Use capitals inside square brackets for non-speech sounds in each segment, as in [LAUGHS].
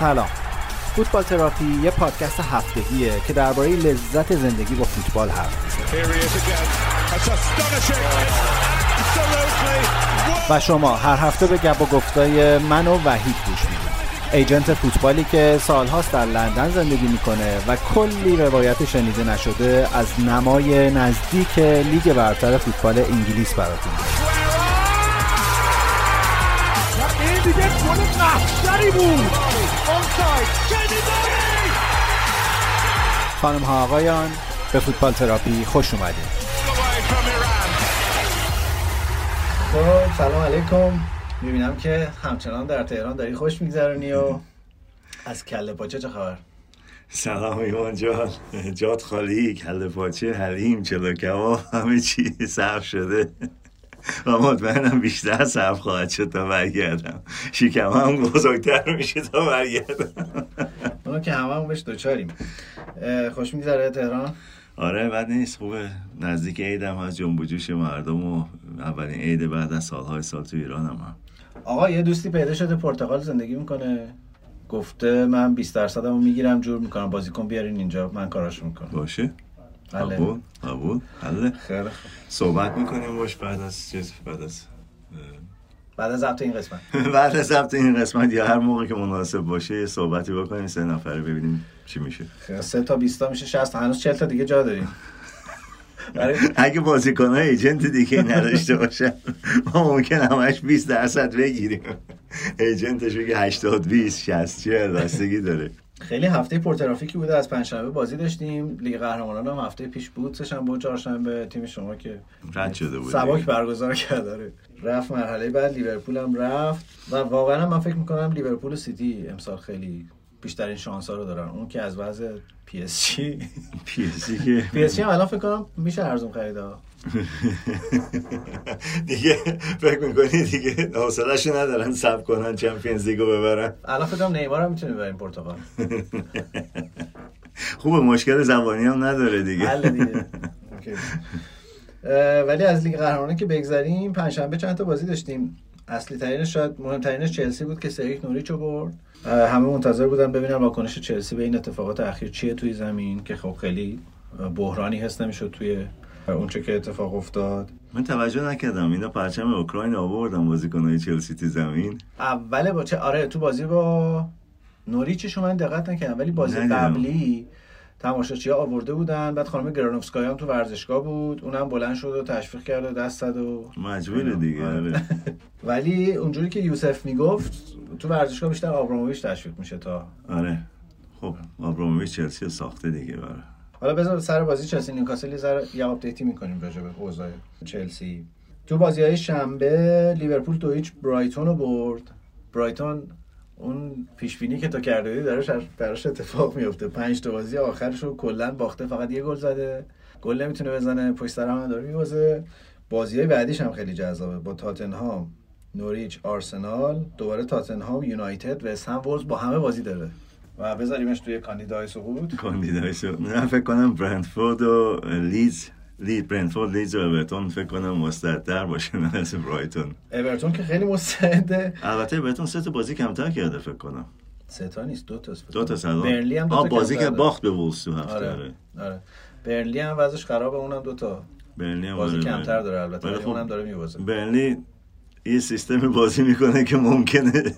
سلام. فوتبال تراپی یه پادکست هفتگیه که درباره لذت زندگی با فوتبال حرف و شما هر هفته به گپ و گفتای من و وحید گوش می‌دید. ایجنت فوتبالی که سالهاست در لندن زندگی می‌کنه و کلی روایت شنیده نشده از نمای نزدیک لیگ برتر فوتبال انگلیس براتون. این دیگه گل بود خانم ها آقایان به فوتبال تراپی خوش اومدید خب سلام علیکم. می‌بینم که همچنان در تهران داری خوش میگذرونی و از کله پاچه چه خبر؟ سلام ایمان جان. جات خالی کله پاچه حلیم چلو کباب همه چی صرف شده. و مطمئنم بیشتر صرف خواهد شد تا برگردم. شکم هم بزرگتر میشه تا برگردم. اونو که همه هم بهش دوچاریم. خوش میگذره تهران؟ آره بد نیست. خوبه. نزدیک عیدم از جنب جوش مردم و اولین عید بعد از سالهای سال تو ایران هم, آقا یه دوستی پیدا شده پرتغال زندگی می‌کنه. گفته من 20 درصدمو می‌گیرم جور می‌کنم. بازیکن بیارین اینجا من کاراشو می‌کنم. باشه. قبول؟ قبول؟ حله خیلی صحبت می‌کنیم باش بعد از چیز بعد از بعد از ضبط این قسمت. [LAUGHS] بعد از ضبط این قسمت یا هر موقع که مناسب باشه یه صحبتی بکنیم سه نفره ببینیم چی میشه. سه تا 20 تا میشه 60 هنوز 40 تا دیگه جا داریم. [LAUGHS] اگه بازیکن های ایجنت دیگه نداشته باشه ما ممکن همش 20 درصد بگیریم. ایجنتش بگه 80 20 60 40 بستگی داره. خیلی هفته پرترافیکی بوده از پنجشنبه بازی داشتیم. لیگ قهرمانان هم هفته پیش بود سه‌شنبه و چهارشنبه تیم شما که رد شده بود. سباک برگزار کرده رفت مرحله بعد لیورپول هم رفت. و واقعا من فکر می‌کنم لیورپول و سیتی امسال خیلی بیشترین شانس ها رو دارن. اون که از وضع پی اس جی. [LAUGHS] پی اس جی که پی اس جی هم الان فکر کنم میشه ارزون خریده [LAUGHS] دیگه فکر می‌کنی دیگه حوصله‌شو ندارن سب کنن چمپیونز لیگو ببرن؟ الان فکر کنم نیمار هم می‌تونه ببریم پرتغال [LAUGHS] خوبه مشکل زبانی هم نداره دیگه. [LAUGHS] ولی از لیگ قهرمانان که بگذریم پنجشنبه چند تا بازی داشتیم. اصلی ترینش شاید مهمترینش چلسی بود که سه یک نوریچو برد. همه منتظر بودن ببینن واکنش چلسی به این اتفاقات اخیر چیه توی زمین که خب خیلی بحرانی حس نمی‌شد توی اونچه که اتفاق افتاد؟ من توجه نکردم. اینا پرچم اوکراین آوردن بازیکنای چلسی تو زمین. اول با چه آره تو بازی با نوریچش من دقت نکردم ولی بازی قبلی تماشاچی ها آورده بودن بعد خانم گرانوفسکای هم تو ورزشگاه بود اونم بلند شد و تشویق کرد و دست زد و مجبور دیگه آره. [LAUGHS] ولی اونجوری که یوسف می‌گفت تو ورزشگاه بیشتر آبراموویچ تشویق میشه تا آره. خب آبراموویچ چلسی ساخته دیگه برای. حالا بذار سر بازی چلسی نیوکاسل یه یه update ی می‌کنیم راجع به اوضاع چلسی. تو بازی های شنبه لیورپول دو هیچ برایتون رو برد. برایتون اون پیش بینی که تو کرده بودی داره براش اتفاق میفته پنج تا بازی آخرش رو کلا باخته فقط یه گل زده. گل نمی‌تونه بزنه پشت سر هم داره میوازه بازی های بعدیش هم خیلی جذابه. با تاتنهام نوریچ آرسنال دوباره تاتنهام یونایتد و سن با همه بازی داره. و بذاریمش توی کاندیدای سقوط. کاندیدای سقوط. نه فکر کنم برنتفورد و لیدز لید برنتفورد لیدز و اورتون فکر کنم مستعدتر باشه از برایتون. اورتون که خیلی مستعده. البته اورتون سه تا بازی کمتر کرده فکر کنم. سه تا نیست دو تا دو تا سلام برنلی هم دو تا بازی که باخت به وولوز تو هفته آره. آره. آره. برنلی هم وضعش خرابه اونم دو تا. برنلی هم بازی آره، کمتر داره البته ولی خب اونم داره می‌بازه برنلی یه سیستم بازی می‌کنه که ممکنه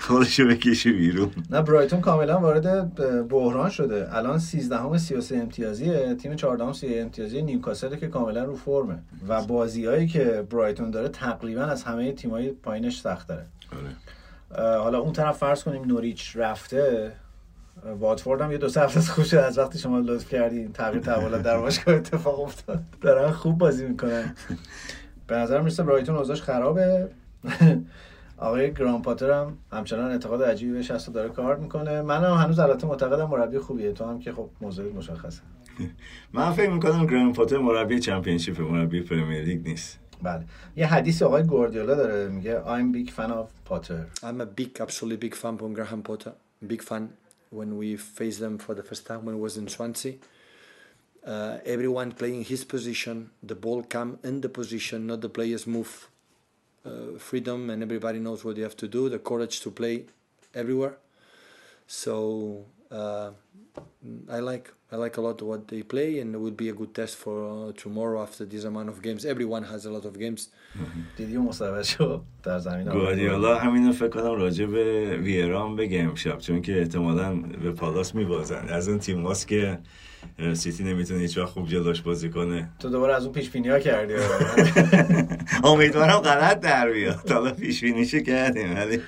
خودشو بکشه بیرون. نه برایتون کاملا وارد بحران شده. الان 13 همه 33 امتیازیه تیم 14 30 امتیازی نیوکاسل که کاملا رو فرمه. و بازیهایی که برایتون داره تقریبا از همه تیمای پایینش سخت داره آره. حالا اون طرف فرض کنیم نوریچ رفته واتفورد هم یه دو سه هفته خوشه از وقتی شما لطف کردین تغییر تحولات در باشگاه اتفاق افتاد. دارن خوب بازی می‌کنن. [LAUGHS] به نظر می‌رسه برایتون اوضاعش خرابه. [LAUGHS] آقای گران پاتر هم همچنان اعتقاد عجیبی بهش هست و داره کار می‌کنه. من هم هنوز البته معتقدم مربی خوبیه. تو هم که خب موضوع مشخصه. [LAUGHS] من فکر می‌کنم گران پاتر مربی چمپیونشیپ مربی پرمیر لیگ نیست. بله. یه حدیث آقای گوردیولا داره. میگه I'm big fan of Potter. I'm a big absolutely big fan of Graham Potter. Big fan when we faced them for the first time when I was in Swansea. Uh, everyone playing his position, the ball come in the position, not the players move. Uh, freedom and everybody knows what you have to do, the courage to play everywhere. So uh, I like I like a lot what they play, and it would be a good test for uh, tomorrow after this amount of games. Everyone has a lot of games. دیدی مصاحبه شو در زمین گواردیولا همینو فکر کنم راجع به ویرام بگه امشب چون که احتمالا به پالاس میبازن. از اون تیم هاست که سیتی نمی‌تونه هیچ وقت خوب جلوش بازی کنه. تو دوباره از اون پیش بینی ها کردی. [LAUGHS] امیدوارم غلط در بیاد. حالا پیش بینیشو کردیم ولی.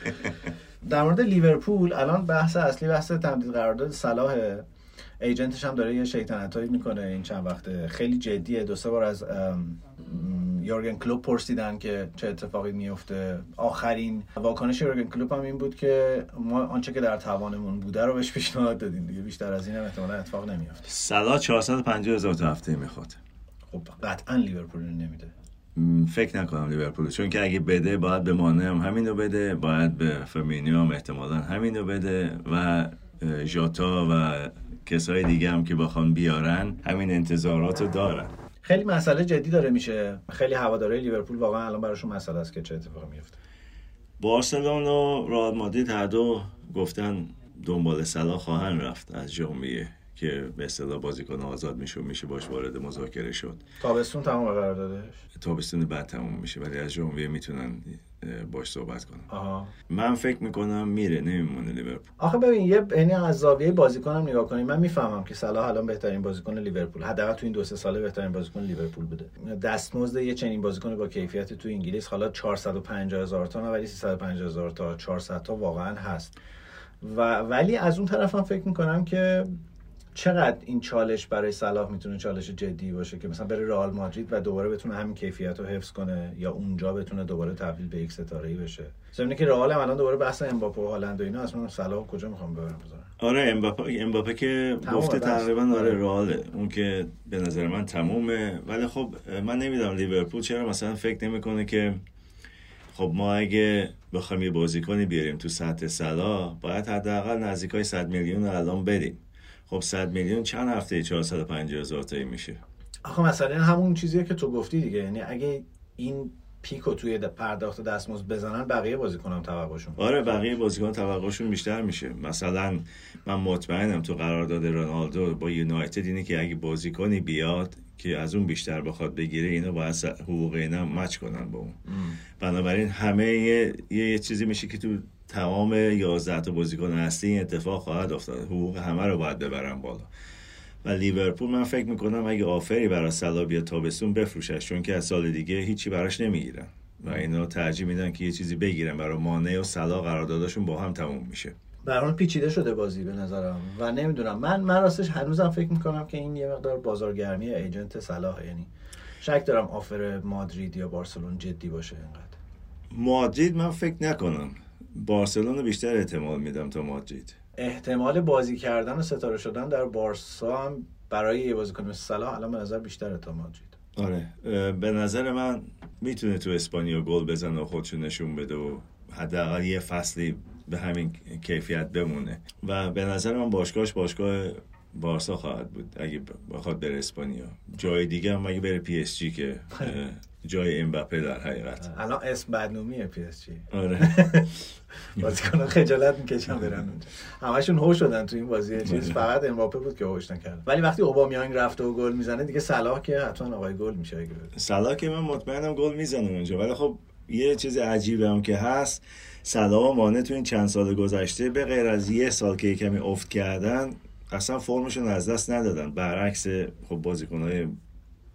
در مورد لیورپول الان بحث اصلی بحث تمدید قرارداد صلاح ایجنتش هم داره یه شیطنتایی می‌کنه این چند وقته. خیلی جدیه. دو سه بار از یورگن کلوپ پرسیدن که چه اتفاقی میفته آخرین واکنش یورگن کلوپ هم این بود که ما آنچه که در توانمون بوده رو بهش پیشنهاد دادیم دیگه. بیشتر از این هم احتمالا اتفاق نمیفته سلا 450 هزار تا هفته می‌خواد. خب قطعا لیورپول رو نمیده. فکر نکنم لیورپول چون که اگه بده باید به مانع هم همینو بده باید به فرمینیو هم احتمالا همینو بده و ژاتا و کسای دیگه هم که بخوان بیارن همین انتظارات رو دارن. خیلی مسئله جدی داره میشه. خیلی هواداره لیورپول واقعا الان براشون مسئله است که چه اتفاقی میفته. بارسلون و رئال مادرید هر دو گفتن دنبال صلاح خواهن رفت از ژانویه که به اصطلاح بازیکن آزاد میشه و میشه باش وارد مذاکره شد. تابستون تمام قراردادش؟ تابستون بعد تموم میشه ولی از ژانویه می‌تونن باش صحبت کنن. آها. من فکر می‌کنم میره نمیمونه لیورپول. آخه ببین یه یعنی از زاویه بازیکن هم نگاه کنیم من می‌فهمم که صلاح الان بهترین بازیکن لیورپول حداقل تو این دو سه ساله بهترین بازیکن لیورپول بوده. دستمزد یه چنین بازیکن با کیفیت تو انگلیس حالا 450 هزار تا نه ولی 350 هزار تا 400 تا واقعا هست. و ولی از اون طرف هم فکر می‌کنم که چقدر این چالش برای صلاح می‌تونه چالش جدی باشه که مثلا بره رئال مادرید و دوباره بتونه همین کیفیت رو حفظ کنه یا اونجا بتونه دوباره تبدیل به یک ستاره ای بشه؟ ضمن که رئال هم الان دوباره بحث امباپه و هالند و اینا اصلا صلاح کجا می‌خوام ببرم بذارم؟ آره امباپه امباپه که گفته. تقریبا آره آره. رئاله. اون که به نظر من تمومه. ولی خب من نمی‌دونم لیورپول چرا مثلا فکر نمی‌کنه که خب ما اگه بخوایم یه بازیکنی بیاریم تو سطح صلاح باید حداقل نزدیکای 100 میلیون رو الان بدیم. خب 100 میلیون چند هفته 450 هزار تایی میشه؟ آخه مثلا همون چیزیه که تو گفتی دیگه. یعنی اگه این پیکو توی پرداخت دستمزد بزنن بقیه بازیکنام توقعشون آره بقیه بازیکن توقعشون بیشتر میشه. مثلا من مطمئنم تو قرارداد رونالدو با یونایتد اینه که اگه بازیکنی بیاد که از اون بیشتر بخواد بگیره اینا باید س- حقوق اینا مچ کنن با اون. بنابراین همه یه, یه چیزی میشه که تو تمام 11 تا بازیکن اصلی این اتفاق خواهد افتاد. حقوق همه رو باید ببرن بالا. و لیورپول من فکر می‌کنم اگه آفری برای سلا بیاد تابستون بفروشش چون که از سال دیگه هیچی براش نمی‌گیرن. و اینا ترجیح میدن که یه چیزی بگیرن برای مانع و سلا قراردادشون با هم تموم میشه. برام پیچیده شده بازی به نظرم. و نمی‌دونم من من راستش هنوزم فکر می‌کنم که این یه مقدار بازارگرمی ایجنت صلاح یعنی شک دارم آفر مادرید یا بارسلون جدی باشه اینقدر. مادرید من فکر نکنم. بارسلون رو بیشتر احتمال میدم تا مادرید. احتمال بازی کردن و ستاره شدن در بارسا هم برای یه بازیکن مثل صلاح الان به نظر بیشتره تا مادرید. آره به نظر من می‌تونه تو اسپانیا گل بزنه و خودشو نشون بده و حداقل یه فصلی به همین کیفیت بمونه. و به نظر من باشگاهش باشگاه بارسا خواهد بود اگه بخواد بره اسپانیا. جای دیگه هم اگه بره پی اس جی که؟ اه، جای امباپه در حقیقت. الان اسم بدنومیه پی اس جی. آره. [LAUGHS] بازیکن‌ها خجالت می‌کشن برن اونجا. همشون هو شدن تو این بازی. چیز فقط امباپه بود که هوش نکرد. ولی وقتی اوبامیانگ رفته و گل می‌زنه دیگه سلا که حتما آقای گل میشه اگه. سلا که من مطمئنم گل می‌زنه اونجا. ولی خب یه چیز عجیبه هم که هست سلا و مانه تو این چند سال گذشته به غیر از یه سال که یه کمی افت کردن اصلا فرمشون از دست ندادن. برعکس خب بازیکنهای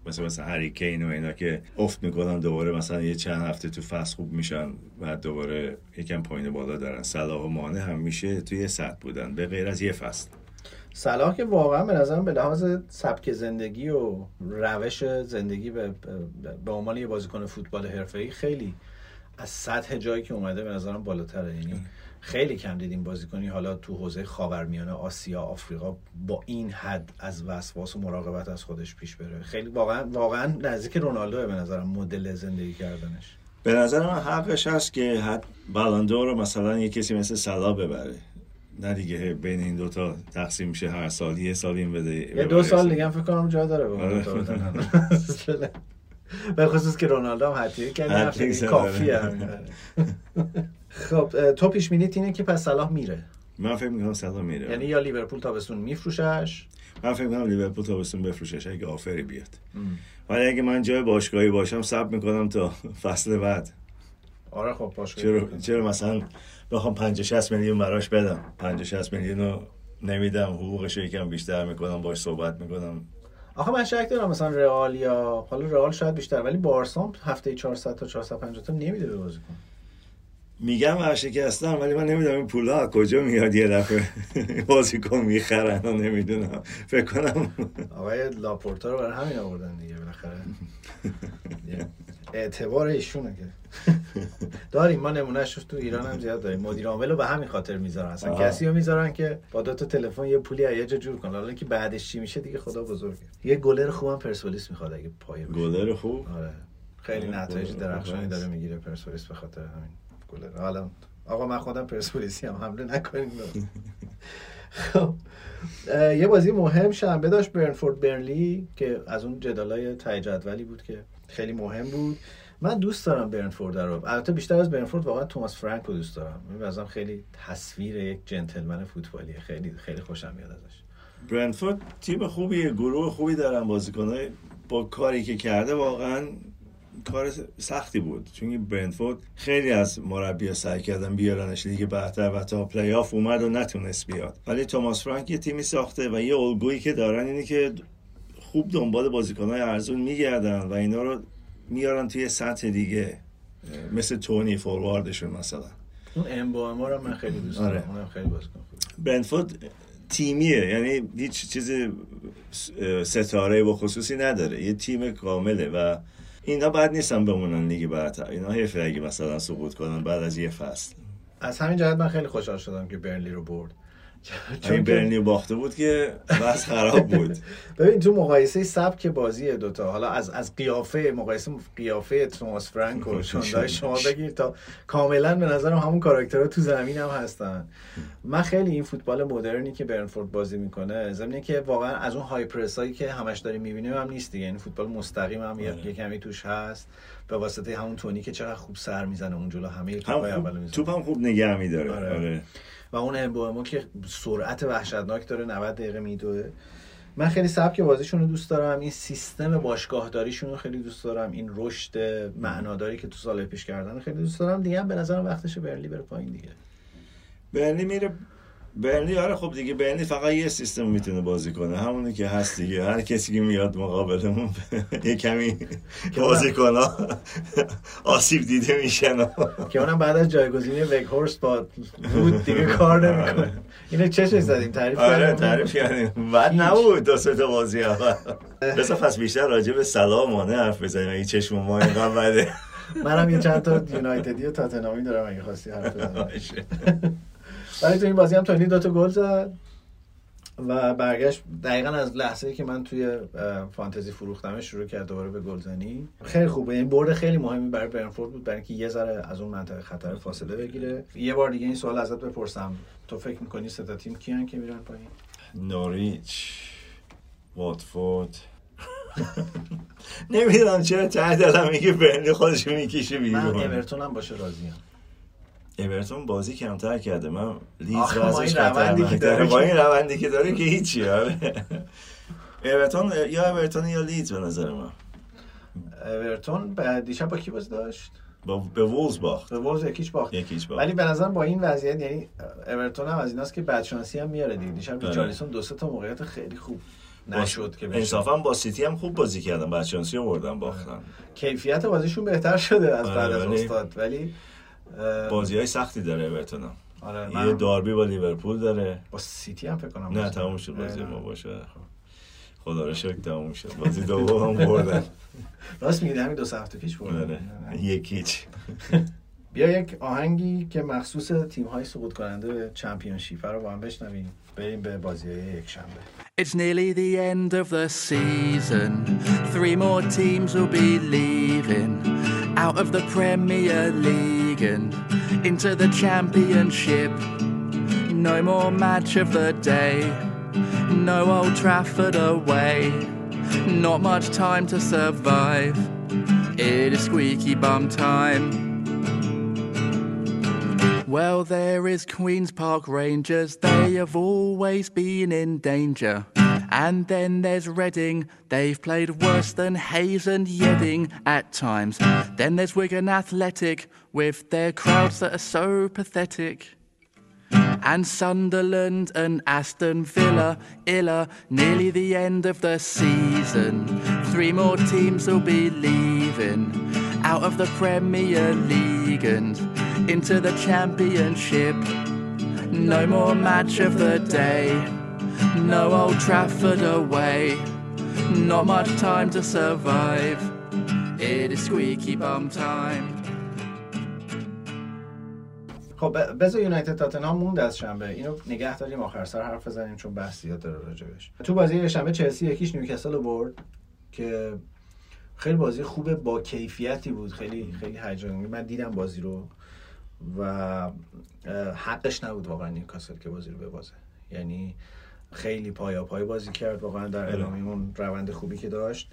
مثلا مثلا هری کین و اینا که افت می‌کنن دوباره مثلا یه چند هفته تو فصل خوب میشن و دوباره یکم پایین بالا دارن. صلاح و مانع هم میشه توی یه سطح بودن به غیر از یه فصل. صلاح که واقعا به نظرم به لحاظ سبک زندگی و روش زندگی به, به, به عنوان یه بازیکن فوتبال حرفه‌ای خیلی از سطح جایی که اومده به نظرم بالاتره. یعنی خیلی کم دیدیم بازیکنی حالا تو حوزه خاورمیانه آسیا آفریقا با این حد از وسواس و مراقبت از خودش پیش بره. خیلی واقعا واقعا نزدیک رونالدو به نظرم مدل زندگی کردنش. به نظر من حقش هست که حد بلاندور رو مثلا یه کسی مثل سلا ببره. نه دیگه بین این دوتا تقسیم میشه هر سال یه سال این بده یه دو سال دیگه هم فکر کنم جا داره به آره. [LAUGHS] به خصوص که رونالدو هم حتی کرد کافیه. [LAUGHS] آره. خب تو پیش بینیت اینه که پس صلاح میره. من فکر می‌کنم صدا میره. یعنی یا لیورپول تابستون میفروشش؟ من فکر می‌کنم لیورپول تابستون بفروشش اگه آفری بیاد. ولی اگه من جای باشگاهی باشم صبر می‌کنم تا فصل بعد. آره خب باشگاهی چرا بکنم. چرا مثلا بخوام 50 60 میلیون براش بدم؟ 50 60 میلیون رو نمیدم حقوقش رو یکم بیشتر می‌کنم باش صحبت می‌کنم. آخه من شک دارم مثلا رئال یا حالا رئال شاید بیشتر ولی بارسا هفته 400 تا 450 تا نمیده به بازیکن. میگم ورشکستم ولی من نمی‌دونم این پولا از کجا میاد یه دفعه. [LAUGHS] بازیکن می‌خرن و نمی‌دونم. فکر کنم آقای لاپورتا رو برای همین آوردن دیگه بالاخره. اعتبار ایشونه که. داریم ما نمونهش تو ایران هم زیاد داریم. مدیر عامل رو به همین خاطر می‌ذارن. اصلا. کسی رو می‌ذارن که با دو تا تلفن یه پولی از یه جا جور کنه حالا که بعدش چی میشه دیگه خدا بزرگه. یه گلر خوبم پرسپولیس می‌خواد اگه پایه. گلر خوب؟ آره. خیلی نتایج درخشانی داره. می‌گیره پرسپولیس به خاطر همین. گلر حالا آقا من خودم پرسپولیسی هم حمله نکنیم. خب یه بازی مهم شنبه داشت برنفورد برنلی که از اون جدالای ته جدولی بود که خیلی مهم بود. من دوست دارم برنفورد رو. البته بیشتر از برنفورد واقعا توماس فرانک رو دوست دارم. من بازم خیلی تصویر یک جنتلمن فوتبالیه. خیلی خیلی خوشم میاد ازش. برنفورد تیم خوبیه گروه خوبی دارن بازیکنای با کاری که کرده واقعا کار سختی بود. چون برنفورد خیلی از مربی سعی کردن بیارنش لیگ برتر و تا پلی آف اومد و نتونست بیاد. ولی توماس فرانک یه تیمی ساخته و یه الگویی که دارن اینه که خوب دنبال بازیکنهای ارزون میگردن و اینا رو میارن توی سطح دیگه مثل تونی فورواردشون مثلا. اون امبومو رو من خیلی دوست آره. دارم. اونم خیلی بازیکن برنفورد تیمیه. یعنی هیچ چیز ستاره و خصوصی نداره. یه تیم کامله و اینا بعد نیستن بمونن لیگ برتر. اینا حیفه اگه مثلا سقوط کنن بعد از یه فصل. از همین جهت من خیلی خوشحال شدم که برنلی رو برد. که- برنلی باخته بود که بس خراب بود. [LAUGHS] ببین تو مقایسه سبک بازی دوتا حالا از از قیافه مقایسه قیافه توماس فرانک و شاندای [LAUGHS] شما بگیر تا کاملا به نظرم همون کاراکترها تو زمین هم هستن. من خیلی این فوتبال مدرنی که برنفورد بازی می‌کنه ضمن که واقعا از اون های پرس هایی که همش داریم می‌بینیم هم نیست دیگه. یعنی فوتبال مستقیم هم یه- آره. یه کمی توش هست. به واسطه همون تونی که چقدر خوب سر می‌زنه اون جلو همه اول می‌زنه. توپ هم خوب نگه میداره. آره. و اون امبومو که سرعت وحشتناک داره 90 دقیقه میدوه. من خیلی سبک بازیشون رو دوست دارم. این سیستم باشگاهداریشون رو خیلی دوست دارم. این رشد معناداری که تو سال پیش کردن خیلی دوست دارم. دیگه به نظرم وقتش برنلی بره پایین دیگه. برنلی میره برنلی آره خب دیگه برنلی فقط یه سیستم می‌تونه بازی کنه. همونی که هست دیگه. هر کسی که میاد مقابلمون [LAUGHS] یه کمی بازیکن ها [LAUGHS] آسیب دیده میشن. که اونم بعد از جایگزینی وگهورست با وود دیگه کار [LAUGHS] نمی‌کنه. اینو چشش زدیم تعریف آره. تعریف کردیم. بد نبود دو سه تا بازی اول بذار پس بیشتر راجع به سلام مانه حرف بزنیم. اگه چشم ما اینقدر بده. منم یه چند تا یونایتدی و تاتنامی دارم اگه خواستی حرف بزنم. ولی تو این بازی هم تونی دوتا گل زد. و برگشت دقیقا از لحظه ای که من توی فانتزی فروختمش شروع کرد دوباره به گلزنی خیلی خوبه. این برد خیلی مهمی برای برنفورد بود برای اینکه یه ذره از اون منطقه خطر فاصله بگیره. یه بار دیگه این سوال ازت بپرسم. تو فکر می‌کنی سه تا تیم کیان که میرن پایین؟ نوریچ واتفورد. [LAUGHS] نمی‌دونم چرا ته دلم میگه برنلی خودش می‌کشه من بیرون اورتون هم باشه راضیم. اورتون بازی کمتر کرده. من لیز رو ازش روندی که. داره با این روندی که داره که هیچی آره. اورتون یا اورتون یا لیدز به نظر من. اورتون دیشب با کی بازی داشت؟ با به وولز باخت. به وولز یکیش باخت. یکیش باخت. ولی به نظر با این وضعیت یعنی اورتون هم از ایناست که بدشانسی هم میاره دیگه. دیشب آره. ریچارلیسون دو سه تا موقعیت خیلی خوب نشد که بشه. انصافا با سیتی هم خوب بازی کردن. بچانسی آوردن باختن. کیفیت بازیشون بهتر شده از آره، بعد از استاد. ولی بازی های سختی داره اورتون هم آره یه داربی با لیورپول داره با سیتی هم فکر کنم نه بازی تموم. شد بازی ما. باشه خدا رو شکر تموم شد بازی دوم هم بردن [LAUGHS] راست میگی همین دو سه هفته پیش بردن. آره. یکیچ [LAUGHS] بیا یک آهنگی که مخصوص تیم های سقوط کننده به چمپیونشیپ رو با هم بشنویم بریم به بازی یک شنبه It's nearly the end of the season. Three more teams will be leaving out of the Premier League and into the Championship. No more match of the day. No Old Trafford away. Not much time to survive. It is squeaky bum time. Well, there is Queen's Park Rangers, they have always been in danger. And then there's Reading, they've played worse than Hayes and Yedding at times. Then there's Wigan Athletic, with their crowds that are so pathetic. And Sunderland and Aston Villa, illa, nearly the end of the season. Three more teams will be leaving out of the Premier League and into the Championship. No more match of the day, no Old Trafford away. Not much time to survive. It is squeaky bum time. خب بذار یونایتد تاتنهام موند از شنبه. اینو نگه داریم آخر سر حرف بزنیم چون بحث زیاد داره راجبش. تو بازی شنبه چلسی یکیش نیوکاسل برد که خیلی بازی خوب با کیفیتی بود. خیلی خیلی هیجان من دیدم بازی رو و حقش نبود واقعا نیوکاسل که بازی رو ببازه. یعنی خیلی پایا پای بازی کرد واقعا در ادامه اون روند خوبی که داشت.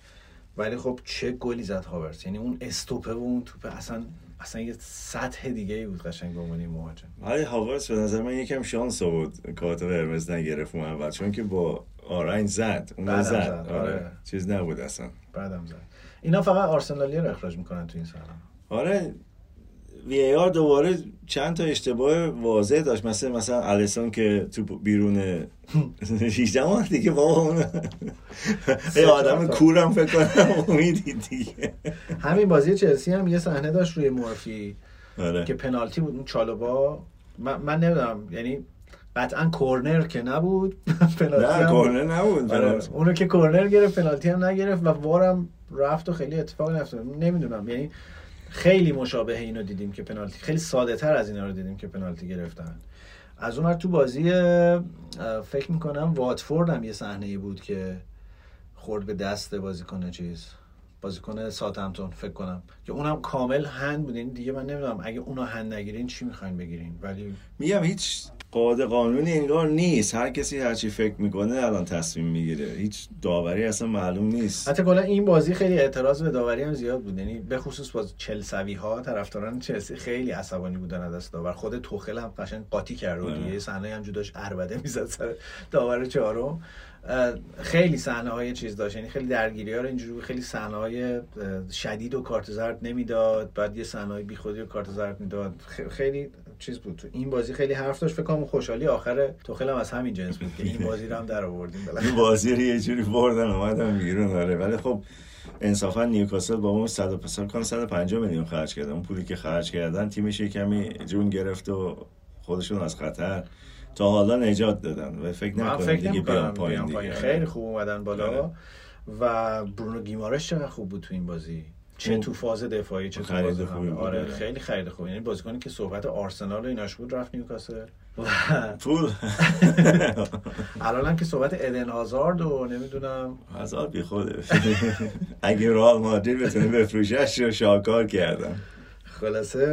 ولی خب چه گلی زد هاورس یعنی اون استوپه و اون توپ اصلا اصلا یه سطح دیگه ای بود قشنگ به عنوان مهاجم ولی هاورس به نظر من یکم شانس بود کارت قرمز نگرفت اون اول چون که با آرنج زد اون زد زد، آره. آره. چیز نبود اصلا بعدم زد اینا فقط آرسنالی رو اخراج می‌کنن تو این سال آره وی آر دوباره چند تا اشتباه واضح داشت. مثلا مثلا الیسون که تو بیرون 18 ماه دیگه بابا اون یه آدم. کورم فکر کنم امیدی دیگه. همین بازی چلسی هم یه صحنه داشت روی مورفی آره. که پنالتی بود. اون چالوبا من, من نمی‌دونم. یعنی قطعا کورنر که نبود [LAUGHS] پنالتی نه کورنر نبود. آره،. اونو که کورنر گرفت پنالتی هم نگرفت و وارم رفت و خیلی اتفاق نیفتاد نمی‌دونم. یعنی خیلی مشابه اینو دیدیم که پنالتی خیلی ساده تر از اینا رو دیدیم که پنالتی گرفتن. از اون تو بازی فکر می‌کنم واتفورد هم یه صحنه بود که خورد به دست بازیکن چیز. بازیکن ساتمتون فکر کنم. که اونم کامل هند بود. یعنی دیگه من نمی‌دونم اگه اونو هند نگیرین چی می‌خواین بگیرین. ولی میگم هیچ قاعده قانونی انگار نیست. هر کسی هر چی فکر می‌کنه الان تصمیم می‌گیره. هیچ داوری اصلا معلوم نیست. حتی کلا این بازی خیلی اعتراض به داوری هم زیاد بود. یعنی به خصوص باز چلسوی ها طرفداران چلسی خیلی عصبانی بودن از دست داور خود توخل هم قشنگ قاطی کرد. و آره. دیگه صحنه هم جداش اربده می‌زد سر داور چهارم. اه، خیلی صحنه های چیز داشت. یعنی خیلی درگیری ها رو اینجوری. خیلی صحنه های شدید و کارت زرد نمی‌داد. بعد یه صحنه های بیخودی و کارت زرد می‌داد. خیلی چیز بود تو این بازی خیلی حرف داشت فکر کنم خوشحالی آخر توخل هم از همین جنس بود که این بازی رو هم در آوردیم. این بازی رو یه جوری بردن اومدن بیرون آره ولی خب انصافا نیوکاسل با اون 100 پسر کن 150 میلیون خرج کردن اون پولی که خرج کردن تیمش کمی جون گرفت و خودشون از خطر تا حالا نجات دادن و فکر نکنم دیگه بیان پایین. خیلی خوب اومدن بالا آره. و برونو گیمارش چقدر خوب بود تو این بازی چه. تو فاز دفاعی چه تو فاز خوبی آره آره. خیلی خرید خوبی. یعنی بازیکنی که صحبت آرسنال و ایناش بود رفت نیوکاسل. و [LAUGHS] پول. الان هم که صحبت ادن هازارد و نمی‌دونم. هزار بی خوده. اگه رئال مادرید بتونه بفروشش رو شاکار کردم. خلاصه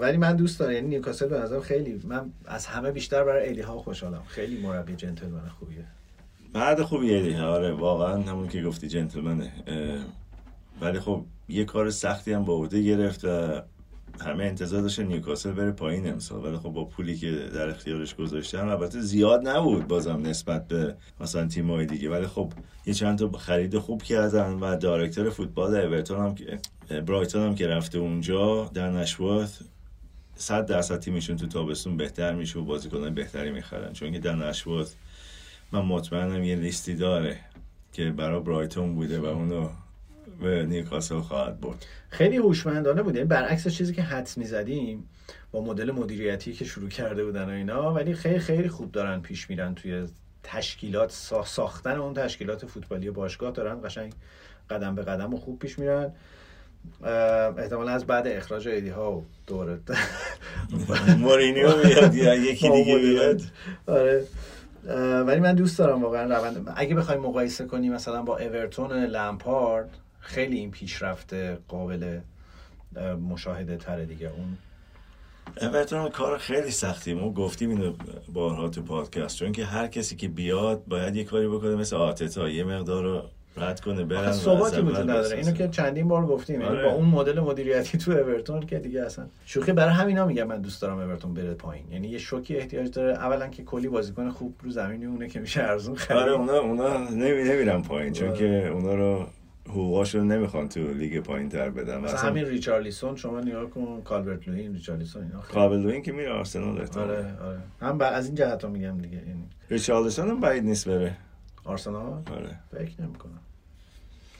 ولی من دوست دارم یعنی نیوکاسل به نظرم خیلی من از همه بیشتر برای ایدی ها خوشحالم. خیلی مربی جنتلمن خوبیه. مرد خوبیه دیگه آره واقعا همون که گفتی جنتلمنه. ولی خب یه کار سختی هم با عهده گرفت و همه انتظار داشتن نیوکاسل بره پایین امسال. ولی خب با پولی که در اختیارش گذاشتن البته زیاد نبود بازم نسبت به مثلا تیم‌های دیگه. ولی خب یه چند تا خرید خوب کردن و دایرکتور فوتبال اورتون هم که برایتون هم که رفته اونجا در نشوات صد درصد تیمشون تو تابستون بهتر میشه و بازیکنان بهتری می‌خرن. چون که در نشوات من مطمئنم یه لیستی داره که برای برایتون بوده و اونو به نیوکاسل خواهد برد. خیلی هوشمندانه بود. یعنی برعکس چیزی که حدس می‌زدیم با مدل مدیریتی که شروع کرده بودن و اینا ولی خیلی خیلی خوب دارن پیش میرن توی تشکیلات سا- ساختن اون تشکیلات فوتبالی باشگاه دارن قشنگ قدم به قدم و خوب پیش میرن. احتمالا از بعد اخراج ایدی ها و دوره [LAUGHS] مورینیو بیاد یا یکی دیگه. بیاد آره. ولی من دوست دارم واقعا روند اگه بخوایم مقایسه کنیم مثلا با اورتون لمپارد خیلی این پیشرفت قابل اه، مشاهده تره دیگه. اون اورتون کار خیلی سختی. ما گفتیم اینو بارها تو پادکست. چون که هر کسی که بیاد باید یه کاری بکنه مثل آتتا یه مقدار رو رد کنه برن آخه ثباتی وجود نداره. اینو که چندین بار گفتیم. یعنی آره. با اون مدل مدیریتی تو اورتون که دیگه اصلا شوخی برای همینا میگم. من دوست دارم اورتون بره پایین. یعنی یه شوکی احتیاج داره. اولا که کلی بازیکن خوب رو زمینی اونه که میشه ارزون خرید. آره اونا اونا نمی نمیرن پایین. چون آره. که اونا رو حقوقاشو نمی‌خوان تو لیگ پایین تر بدن. مثلا همین ریچارلیسون شما نگاه کن کالورت لوین ریچارلیسون اینا قابل این که میره آرسنال آره آره. هم بر از این جهت میگم دیگه یعنی ریچارلسون هم بعید نیست بره. آرسنال؟ آره. فکر نمی‌کنم.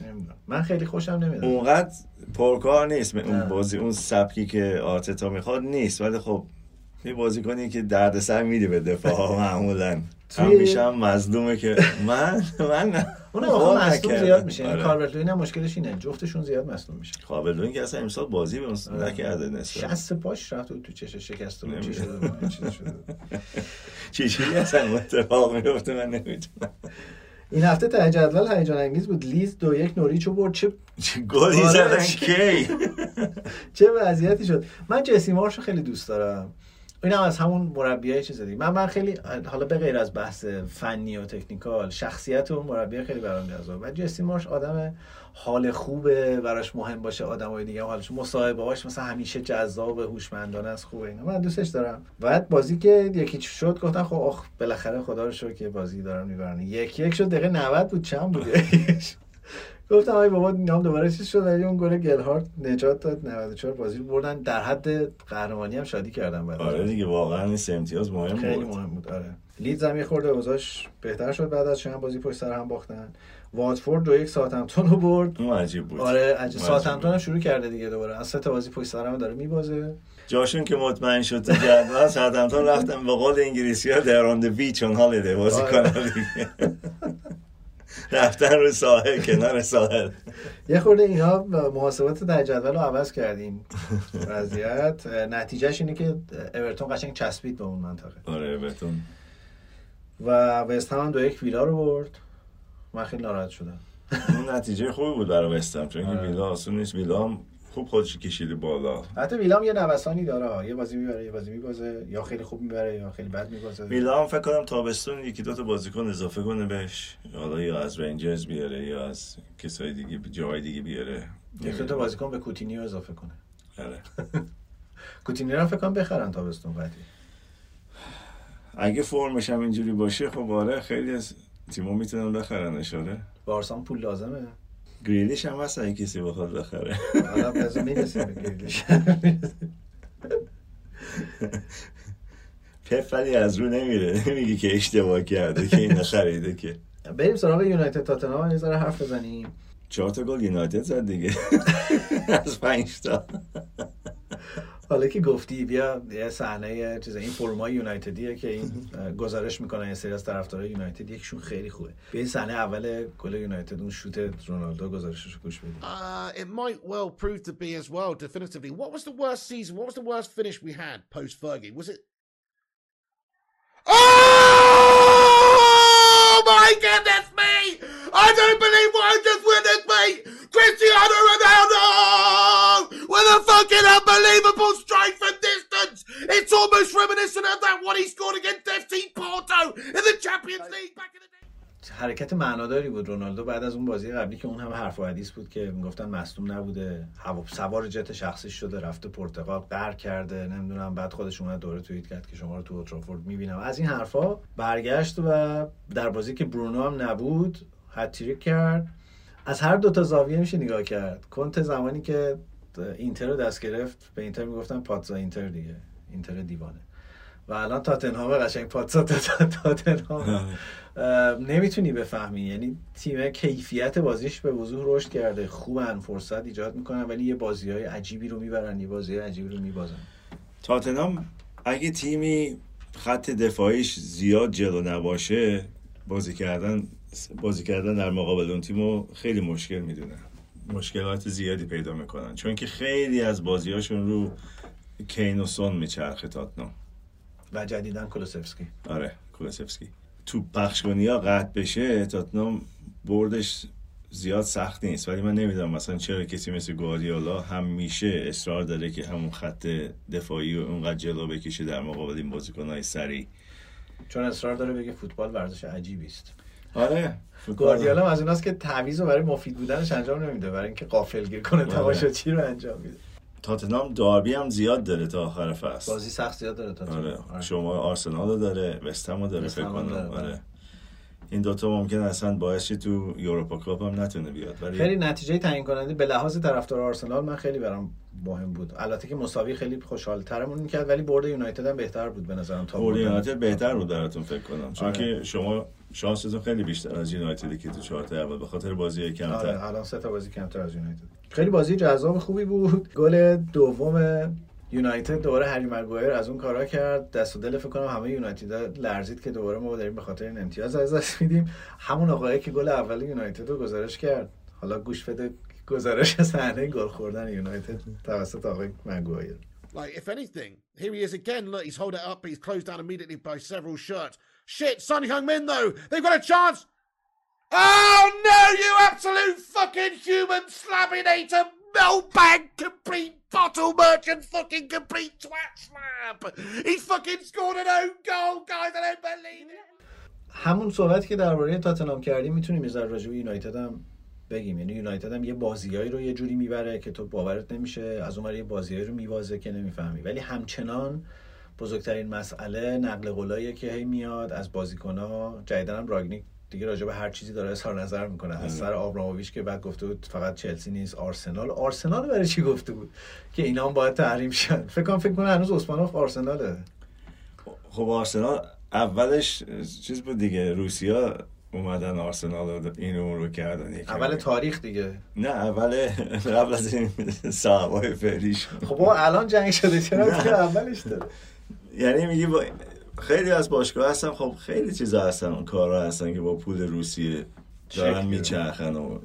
نمی‌دونم. من خیلی خوشم نمیاد اونقدر پرکار نیست. اون نه. بازی اون سبکی که آرتتا می‌خواد نیست. ولی خب یه بازیکنی که دردسر میده به دفاع [LAUGHS] معمولا. همیشه هم مظلومه که من من اون فوق آخه مصدوم نکردم. زیاد میشه یعنی آره. کالورت لوین هم مشکلش اینه جفتشون زیاد مصدوم میشه قابل این که اصلا امسال بازی به آره. نکرده نسبت شست پاش رفت تو چش شکسته بود چی نمی‌دونم. شده چی. [LAUGHS] چی اصلا اتفاق میفته من نمی‌تونم این هفته ته جدول هیجان انگیز بود لیز دو یک نوریچو برد چه گلی آره. زدن کی [LAUGHS] چه وضعیتی شد من جسی مارشو خیلی دوست دارم این هم از همون مربیای چیز دیگه. من من خیلی حالا به غیر از بحث فنی و تکنیکال شخصیت اون مربی خیلی برام جذاب. و جسی مارش آدم حال خوبه براش مهم باشه آدمای دیگه حالش. مصاحبه هاش مثلا همیشه جذاب هوشمندانه است خوبه اینا. من دوستش دارم. بعد بازی که یکی شد گفتن خب آخ بالاخره خدا رو شکر که بازی دارن می‌برن. یک یک شد دقیقه 90 بود چند بود؟ [LAUGHS] گفتم ای بابا نام دوباره چیز شد. ولی اون گل گلهارت نجات داد 94 بازی رو بردن. در حد قهرمانی هم شادی کردن بعد آره دیگه واقعا این امتیاز مهم خیلی بود. مهم بود آره. لیدز هم یه خورده اوضاعش بهتر شد بعد از چند بازی پشت سر هم باختن. واتفورد دو یک ساعتمتون رو برد. اون عجیب بود. آره عجیب. عجیب ساعتمتون. هم شروع کرده دیگه دوباره. از سه بازی پشت سر هم داره میبازه. جاشون که مطمئن شد تو جدول ساعتمتون رفتم به قول انگلیسی ها در آن بیچ اون هالیده بازی آره. کنن دیگه. رفتن رو ساحل کنار ساحل. یه خورده اینا محاسبات در جدول رو عوض کردیم. وضعیت. نتیجهش اینه که اورتون قشنگ چسبید به اون منطقه. آره بهتون و وست هم دو یک ویلا رو برد. من خیلی ناراحت شدم. اون نتیجه خوبی بود برای وستم چون آره. ویلا آسون نیست. ویلا هم خوب خودش کشیده بالا. حتی ویلا هم یه نوسانی داره. یه بازی می‌بره یه بازی میبازه. یا خیلی خوب می‌بره یا خیلی بد میبازه. ویلا هم فکر کنم تابستون یکی دو تا بازیکن اضافه کنه بهش. حالا یا از رنجرز بیاره یا از کسای دیگه جای دیگه بیاره. یک دو تا بازیکن به کوتینیو اضافه کنه. آره. [LAUGHS] کوتینیو رو فکر کنم بخرن تابستون قضیه اگه فرمش هم اینجوری باشه خب آره خیلی از تیما می‌تونن بخرنش آره. بارسا پول لازمه. گریلیش هم هست اگه کسی بخواد بخره. حالا بازم می‌رسیم به گریلیش. پپ ولی از رو نمیره. نمیگه که اشتباه کرده که این خریده که. بریم سراغ یونایتد تاتنهام یه ذره حرف بزنیم. چهار تا گل یونایتد زد دیگه. [LAUGHS] از پنج تا. حالا که گفتی بیا یه صحنه چیز این فرمای یونایتدیه که این [LAUGHS] گزارش می‌کنن یه سری از طرفدارای یونایتد یکشون خیلی خوبه به این صحنه اول گل یونایتد اون شوت رونالدو گزارشش گوش بدیم Uh, it might well prove to be as well, definitively. What was the worst season? What was the worst finish we had post Fergie? Was it? Oh my goodness me! I don't believe what I just witnessed, mate! Cristiano Ronaldo with a fucking unbelievable strike from distance. It's almost reminiscent of that one he scored against FC Porto in the Champions League back in the day. حرکت معناداری بود رونالدو بعد از اون بازی قبلی که اون هم حرف و حدیث بود که می‌گفتن مصدوم نبوده هوا سوار جت شخصی شده رفته پرتغال قهر کرده نمی‌دونم بعد خودش اومد دوره توییت کرد که شما رو تو اوترافورد می‌بینم. از این حرفا برگشت و در بازی که برونو هم نبود هتریک کرد. از هر دو تا زاویه میشه نگاه کرد. کنت زمانی که اینتر رو دست گرفت به اینتر می‌گفتن پاتزا اینتر دیگه. اینتر دیوانه. و الان تاتنهام قشنگ پاتزا تاتنهام. نمی‌تونی بفهمی. یعنی تیم کیفیت بازیش به وضوح رشد کرده. خوبن فرصت ایجاد می‌کنن ولی یه بازی های عجیبی رو می‌برن یه بازی های عجیبی رو میبازن. تاتنام اگه تیمی خط دفاعیش زیاد جلو نباشه بازی کردن بازی کردن در مقابل اون تیمو خیلی مشکل می‌دونن مشکلات زیادی پیدا می‌کنن. چون که خیلی از بازیاشون رو کین و سون میچرخه تاتنام و جدیدن کلوسفسکی آره کولاسفسکی تو پخش کنی ها قطع بشه تاتنام بردش زیاد سخت نیست. ولی من نمی‌دونم مثلا چرا کسی مثل گواردیولا همیشه اصرار داره که همون خط دفاعی و اونقدر جلو بکشه در مقابل این بازیکنهای سریع. چون اصرار داره بگه فوتبال ورزش عجیبی است. آره. گواردیولا از اوناست که تعویض رو برای مفید بودنش انجام نمیده برای اینکه غافلگیر کنه تماشاچی رو انجام میده. تاتنهام داربی هم زیاد داره تا آخر فصل. بازی سخت زیاد داره تا آره. شما آرسنال رو داره وستهم رو داره فکر کنم. آره. این دوتا ممکن اصلا باعث تو یوروپا کاپ هم نتونه بیاد ولی خیلی نتیجه تعیین کننده به لحاظ طرفدار آرسنال من خیلی برام مهم بود. البته که مساوی خیلی خوشحال ترمون می‌کرد ولی برد یونایتد هم بهتر بود به نظرم تا برد یونایتد بهتر بود براتون فکر کنم چون آره. که شما شانستون خیلی بیشتر از یونایتدی که تو چهارتا اول به خاطر بازی کمتر. آره الان سه تا بازی کمتر از یونایتد. خیلی بازی جذاب خوبی بود. گل دوم یونایتد دوباره هری مگوایر از اون کارا کرد دست و دل فکر کنم همه یونایتد لرزید که دوباره ما داریم به خاطر این امتیاز از دست میدیم همون آقایی که گل اول یونایتد رو گزارش کرد حالا گوش بده گزارش صحنه گل خوردن یونایتد توسط آقای مگوایر Like, if anything, here he is again. Look, he's hold it up, but he's closed down immediately by several shots. Shit, Son Heung-min, though. They've got a chance. Oh, no, you absolute fucking human slaminator, melbag, complete bottle merchant, fucking complete twat slab. He's fucking scored an own goal, guys. I don't believe it. همون صحبتی که درباره تاتنهام کردیم می‌تونیم یه راجع به یونایتد هم بگیم یعنی یونایتد هم یه بازیایی رو یه جوری می‌بره که تو باورت نمیشه از اون یه بازیایی رو میوازه که نمی‌فهمی ولی همچنان بزرگترین مسئله نقل قولاییه که هی میاد از بازیکن‌ها جدیدن هم راگنیک دیگه راجع به هر چیزی داره اظهار نظر می‌کنه. از سر آبراموویچ که بعد گفته بود فقط چلسی نیست آرسنال. آرسنال برای چی گفته بود؟ که اینا هم باید تحریم شن. فکر کنم فکر کنم هنوز اسپانوف آرسناله. خب آرسنال اولش چیز بود دیگه. روسیا اومدن آرسنال رو این رو کردن. اول تاریخ دیگه. نه اول قبل از این صحابای فعلیش خب الان جنگ شده. چرا اولش داره؟ یعنی میگی با خیلی از باشگاه هستن. خب خیلی چیزا هستن اون کارا هستن که با پول روسیه دارن میچرخن و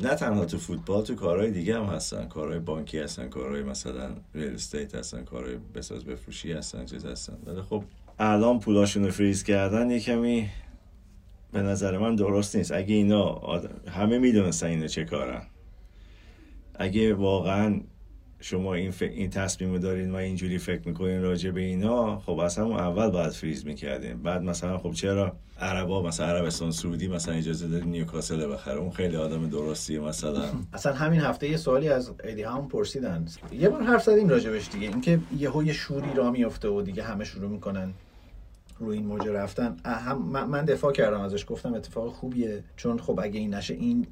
نه تنها تو فوتبال تو کارهای دیگه هم هستن. کارهای بانکی هستن کارهای مثلا ریل استیت هستن کارهای بساز بفروشی هستن چیز هستن. ولی خب الان پولاشون رو فریز کردن یه کمی به نظر من درست نیست. اگه اینا آد- همه می‌دونستن اینا چه کارن. اگه واقعا شما این, ف... این تصمیم رو دارین و اینجوری فکر می‌کنین راجع به اینا خب از همون اول باید فریز می‌کردین. بعد مثلا خب چرا عربا مثلا عربستان سعودی مثلا اجازه دادین نیوکاسل بخره؟ اون خیلی آدم درستیه مثلا. اصلا همین هفته یه سوالی از ایدی هم پرسیدن. یه بار حرف زدیم راجبش دیگه. اینکه یهو یه شوری را میفته و دیگه همه شروع می‌کنن روی این موج رفتن. هم من دفاع کردم ازش گفتم اتفاق خوبیه. چون خب اگه این نشه این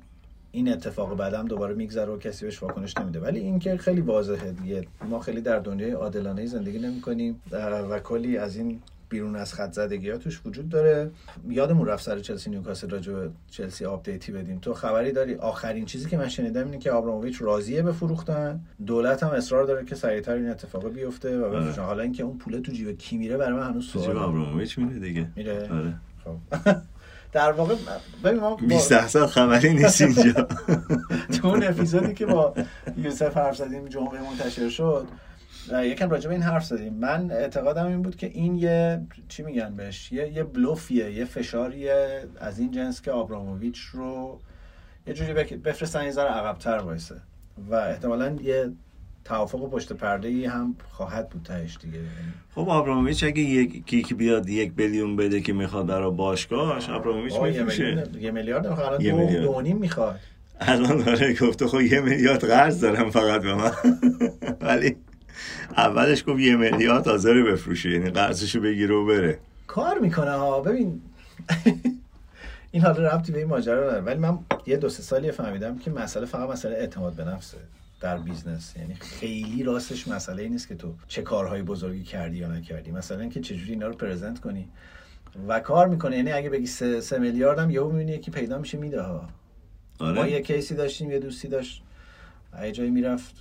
این اتفاق بعدم دوباره میگذره و کسی بهش واکنش نمیده. ولی اینکه خیلی واضحه دیگه. ما خیلی در دنیای عادلانه زندگی نمی‌کنیم و کلی از این بیرون از خط زدگی ها توش وجود داره. یادمون رفت سر چلسی نیوکاسل راجع به چلسی آپدیتی بدیم. تو خبری داری. آخرین چیزی که من شنیدم اینه که آبراموویچ راضیه بفروختن دولت هم اصرار داره که سریعتر این اتفاق بیفته و بفروشن حالا اینکه اون پول تو جیب کی میره برای من هنوز تو جیب سواله ابراموویچ میره دیگه. میره آره. خب. [LAUGHS] در واقع ببین ما با- 20 درصد خبری نیست اینجا. [LAUGHS] تو اون اپیزودی که با یوسف حرف زدیم جمعه منتشر شد یکم راجع به این حرف زدیم. من اعتقادم این بود که این یه چی میگن بهش؟ یه یه بلوفیه یه فشاریه از این جنس که آبراموویچ رو یه جوری بفرستن یه ذره عقب‌تر وایسه. و احتمالا یه توافق پشت پرده ای هم خواهد بود تهش دیگه. خب آبراموویچ اگه یکی که بیاد یک بیلیون بده که می‌خواد برای باشگاهش آبراموویچ میفروشه. یه میلیارد می‌خواد الان دو نیم می‌خواد. الان داره گفته خب یه میلیارد قرض دارم فقط به من. [LAUGHS] ولی اولش گفت یه میلیارد حاضر بفروشه یعنی قرضشو بگیره و بره. کار می‌کنه ها ببین [LAUGHS] این حالا ربطی به این ماجرا نداره. ولی من یه دو سه سالی فهمیدم که مسئله فقط مسئله اعتماد به نفسه. در business. یعنی خیلی راستش مسئله ای نیست که تو چه کارهای بزرگی کردی یا نکردی. مثلا اینکه چجوری اینا رو present کنی و کار می‌کنه یعنی اگه بگی سه, سه میلیارد هم یهو می‌بینی یکی پیدا میشه میده ها. ما یه آره case ی داشتیم یه دوستی داشت. یه جایی می‌رفت.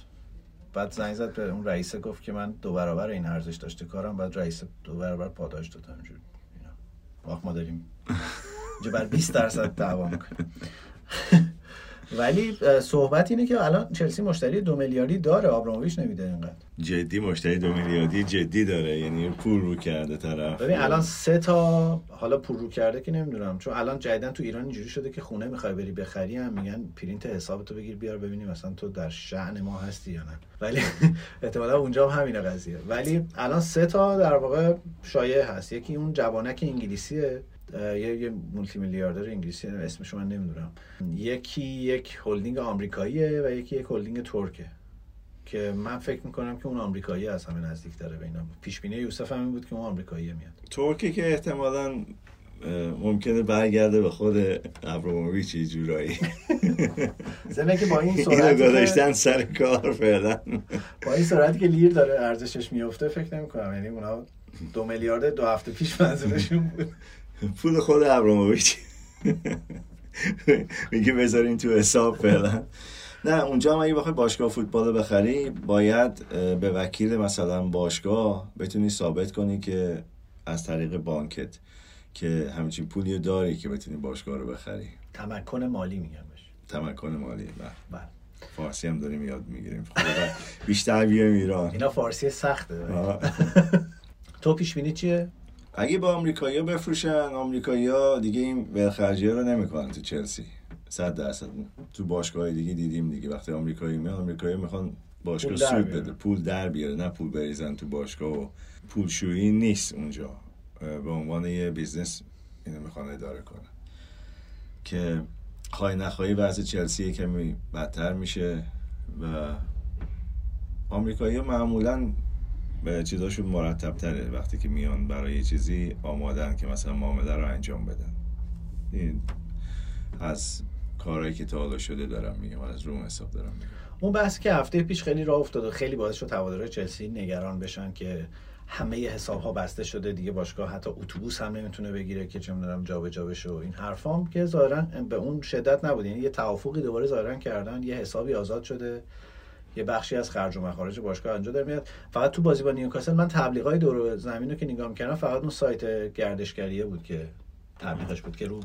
بعد زنگ زد به اون رئیسه گفت که من دو برابر این ارزش داشته کارم. بعد رئیس دو برابر پاداش داد. وقت ما داریم. اینجا بر 20 درصد دعوا می‌کنیم. ولی صحبت اینه که الان چلسی مشتری دو میلیاردی داره آبراموویچ نمیده اینقدر. جدی مشتری دو میلیاردی جدی داره یعنی پول رو کرده طرف. ببین الان سه تا حالا پر رو کرده که نمی‌دونم چون الان جدیدن تو ایران اینجوری شده که خونه می‌خوای بری بخری هم میگن پرینت حسابتو بگیر بیار ببینی مثلا تو در شأن ما هستی یا نه. ولی [LAUGHS] احتمالا اونجا هم همینه قضیه. ولی الان سه تا در واقع شایعه هست. یکی اون جوانک انگلیسیه. یه یه مولتی میلیاردر انگلیسی اسمش من نمی‌دونم. یکی یک هلدینگ آمریکاییه و یکی یک هلدینگ ترکه. که من فکر می‌کنم که اون آمریکایی از همه نزدیک داره به اینا. پیش بینی یوسف هم این بود که اون آمریکایی میاد. ترکی که احتمالا ممکنه برگرده به خود ابراموویچ یه جورایی. [LAUGHS] ضمن که با این که گذاشتن سر کار فعلا. با این سرعتی که لیر داره ارزشش میفته فکر نمی‌کنم. یعنی اونا دو میلیارد دو هفته پیش منظورشون بود. پول خود ابراموویچ میگه بذارین تو حساب فعلا. نه اونجا هم اگه بخوای باشگاه فوتبال رو بخری باید به وکیل مثلا باشگاه بتونی ثابت کنی که از طریق بانکت که همچین پولی داری که بتونی باشگاه رو بخری. تمکن مالی میگن بهش. تمکن مالی بله. بله. فارسی هم داریم یاد می‌گیریم. بیشتر بیایم ایران. اینا فارسی سخته. تو پیش بینی چیه؟ اگه با آمریکایی‌ها بفروشن آمریکایی‌ها دیگه این ولخرجی رو نمی‌کنن تو چلسی. صد درصد. تو باشگاه دیگه دیدیم دیگه. وقتی آمریکایی میان آمریکایی می‌خوان باشگاه سود. بده. پول در بیاره. نه پول بریزن تو باشگاه و پولشویی نیست اونجا. به عنوان یه business اینو می‌خوان اداره کنن. که خواهی نخواهی وضع چلسی کمی بدتر میشه و آمریکایی معمولا به چیزاشون مرتب تره وقتی که میان برای چیزی آمادن که مثلا معامله رو انجام بدن. این از کارهایی که تا حالا شده دارم میگم از روم حساب دارم میگم. اون بحثی که هفته پیش خیلی راه افتاد و خیلی باعث شد هوادارهای چلسی نگران بشن که همه حساب ها بسته شده دیگه باشگاه حتی اتوبوس هم نمی‌تونه بگیره که چه می‌دونم جابجا بشه و این حرفام که ظاهرا به اون شدت نبود. یعنی یه توافقی دوباره ظاهرا کردن یه حسابی آزاد شده. یه بخشی از خرج و مخارج باشگاه انجا داره میاد. فقط تو بازی با نیوکاسل من تبلیغای دور زمین رو که نگاه می‌کردم فقط اون سایت گردشگریه بود که تبلیغش بود که رو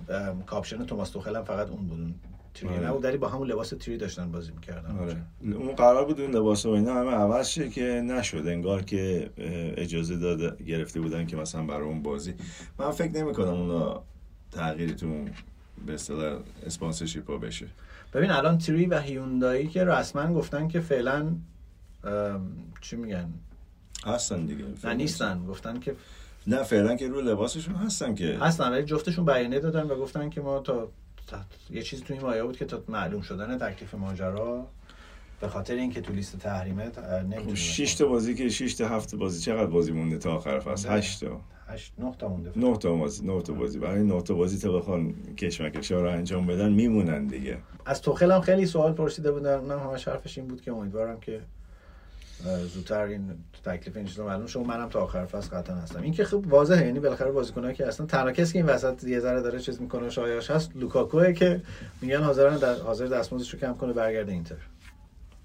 کاپشن توماس توخل هم فقط اون بود تری آره. نبود. ولی با همون لباس تری داشتن بازی می‌کردن. آره. اون قرار بود اون لباس و اینا همه عوض شه که نشد. انگار که اجازه داده گرفته بودن که مثلا برای اون بازی. من فکر نمی کنم اونا تغییری تو به اصطلاح اسپانسرشیپ ها بشه. ببین الان تری و هیوندایی که رسما گفتن که فعلا چی میگن هستن دیگه نه نیستن گفتن که نه فعلا که رو لباسشون هستن که هستن ولی جفتشون بیانیه دادن و گفتن که ما تا, تا یه چیزی تو این مایه بود که تا معلوم شدن تکلیف ماجرا به خاطر اینکه تو لیست تحریمت اه، خب. 6 تا بازی که 6 تا هفت بازی چقدر بازی مونده تا آخر فصل مونده. 8 تا هشت نه تا مونده 9 تا بازی 9 تا بازی. برای 9 تا بازی تا بخوان کشمکشا رو انجام بدن میمونن دیگه. از توخل هم خیلی سوال پرسیده بودن. اونم همش حرفش این بود که امیدوارم که زودتر این تکلیف این چیزا معلوم و منم تا آخر فصل قطعا هستم. این که خب واضحه یعنی بالاخره بازیکنایی که اصلا تنها کسی که این وسط یه ذره داره چیز می‌کنه شایعش هست لوکاکوه که میگن حاضرن در حاضر دستمزدش رو کم کنه برگرده اینتر.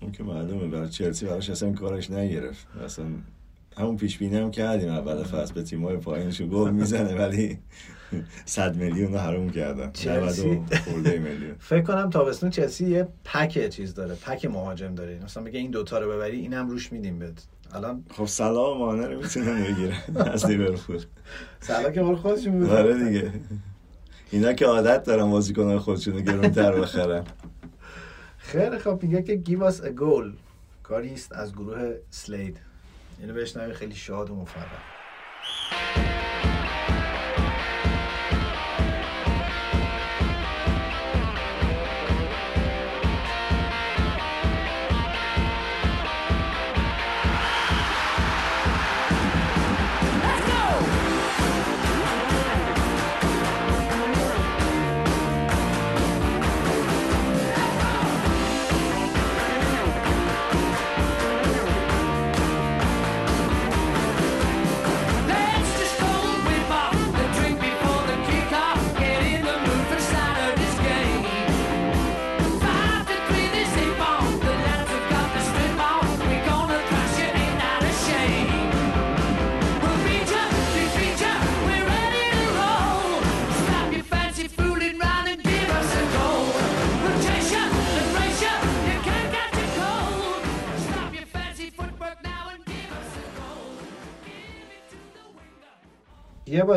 اون که معلومه برای چلسی براش اصلا کارش نگرفت. اصلا همون پیش بینی هم کردیم اول فصل به تیم‌های پایینشو گل می‌زنه ولی 100 میلیون رو حروم کردن. چلسی. 90 و خورده میلیون. فکر کنم تابستون چلسی یه پک چیز داره پک مهاجم داره. مثلا میگه این دوتا رو ببری اینم روش میدیم بهت. الان خب سلام مانه رو می‌تونن بگیرن. [LAUGHS] از لیورپول. سلا که مال خودشون بود آره دیگه. اینا که عادت دارن بازیکنان خودشون رو گرونتر بخرن. خیلی خب میگه که give us a goal. کاری است از گروه سلید. اینو بشنوی خیلی شاد و مفرح.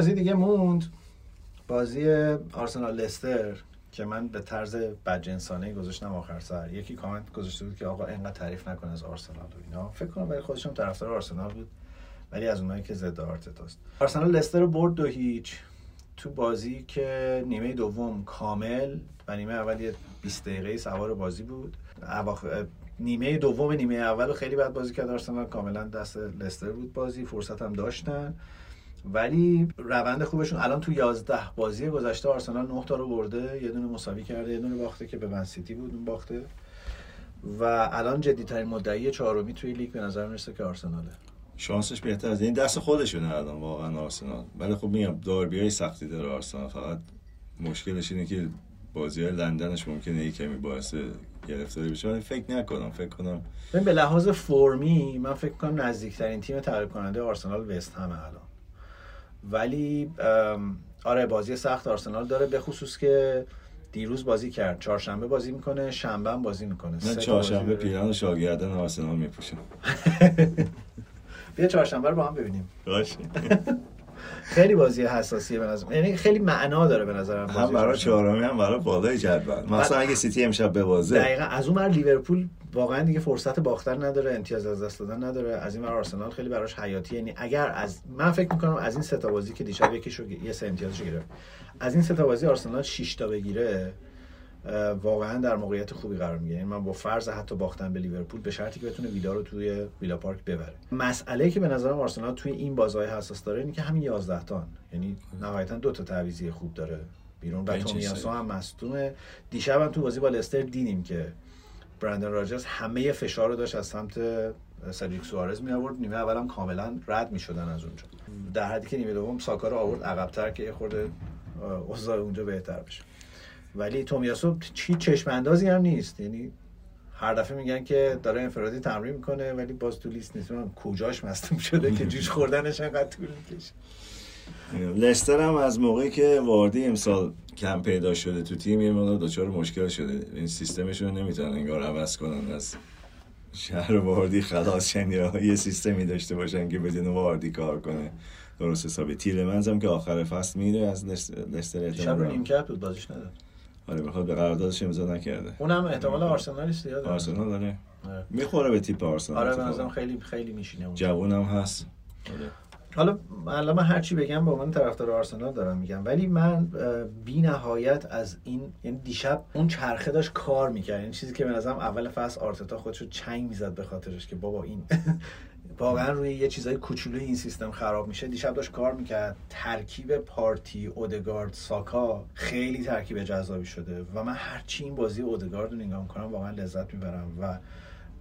بازی دیگه موند. بازی آرسنال لستر که من به طرز بدجنسانه گذاشتم آخر سر. یکی کامنت گذاشته بود که آقا اینقدر تعریف نکن از آرسنال و اینا. فکر کنم برای خودشم طرفدار آرسنال بود ولی از اونایی که ضد آرتتاست. آرسنال لستر رو برد دو هیچ. تو بازی که نیمه دوم کامل و نیمه اول یه 20 دقیقه سوار بازی بود. اواخر نیمه دوم نیمه اول خیلی بد بازی کرد آرسنال. کاملا دست لستر بود بازی. فرصت هم داشتن. ولی روند خوبشون الان تو 11 بازی گذشته آرسنال 9 تا رو برده یه دونه مساوی کرده یه دونه باخته که به من سیتی بود اون باخته. و الان جدیترین مدعی چهارمی توی لیگ به نظر می‌رسه که آرسناله. شانسش بهتر از این. دست خودشونه الان واقعا آرسنال. ولی خب میگم داربی های سختی داره آرسنال. فقط مشکلش اینه که بازی های لندنش ممکنه یه کمی باعث گرفتاری بشه. ولی فکر نکنم فکر کنم به لحاظ فرمی من فکر کنم نزدیکترین تیم تغییر کننده آرسنال وست همه الان. ولی آره بازی سخت آرسنال داره به خصوص که دیروز بازی کرد. چهارشنبه بازی می‌کنه شنبه هم بازی می‌کنه. تا چهارشنبه. پیران شاگردن آرسنال میپوشم [LAUGHS] بیا چهارشنبه رو با هم ببینیم. باشه. [LAUGHS] خیلی بازی حساسیه به نظر یعنی خیلی معنا داره به نظرم بازی هم برای. چهارمی هم برای بالای جدول. مثلا اگه سیتی امشب ببازه. دقیقا از اون لیورپول واقعا دیگه فرصت باختن نداره امتیاز از دست دادن نداره. از این آرسنال خیلی براش حیاتی. یعنی اگر از من فکر می‌کنم از این سه تا بازی که دیشب یکیشو یه سه امتیازشو گرفت. از این سه تا بازی آرسنال 6 تا بگیره واقعا در موقعیت خوبی قرار می‌گیره. یعنی من با فرض حتی باختن به لیورپول به شرطی که بتونه ویلا رو توی ویلا پارک ببره. مسئله که به نظرم آرسنال توی این بازهای حساس داره اینه که همین 11 تا یعنی نهایتا دو تا تعویضی خوب داره بیرون و تومیاسو. هم مصدومه. دیشب هم تو بازی با لستر دیدیم که برندن راجرز همه فشار رو داشت از سمت سدریک سوارز می آورد. نیمه اول هم کاملا رد می شدن از اونجا. در حدی که نیمه دوم ساکا رو آورد عقبتر که یه خورده اوضاع اونجا بهتر بشه. ولی تومیاسو چی چشم اندازی هم نیست. یعنی هر دفعه میگن که داره انفرادی تمرین می‌کنه ولی باز تو لیست نیست. من کجاش مصدوم شده که جوش خوردنش انقدر طول می‌کشه؟ لستر هم از موقعی که واردی امسال کم پیدا شده تو تیم یه مقدار دچار مشکل شده. این سیستمشون نمی‌تونن انگار عوض کنن. از شهر واردی خلاص شن یه سیستمی داشته باشن که بدون واردی کار کنه. درست حسابی. تیلمنز هم که آخر فصل میره از لس- لستر رو احتمالاً نیمکت بود بازیش نداد. آره بخواد به قراردادش امضا نکرده. اونم احتمال آرسنالی زیاده آرسنال داره. آره. می‌خوره به تیپ آرسنال آره به خیلی خیلی میشینه اون جوون هم هست. آره. حالا الان من هر چی بگم به عنوان طرفدار آرسنال دارم میگم. ولی من بی نهایت از این یعنی دیشب اون چرخه داشت کار می‌کرد. این چیزی که به نظرم اول فصل آرتتا خودشو چنگ می‌زد به خاطرش که بابا این [LAUGHS] واقعا روی یه چیزای کوچولوی این سیستم خراب میشه. دیشب داشت کار می‌کرد. ترکیب پارتی اودگارد ساکا خیلی ترکیب جذابی شده و من هرچی این بازی اودگارد رو نگاه می‌کنم واقعا لذت می‌برم و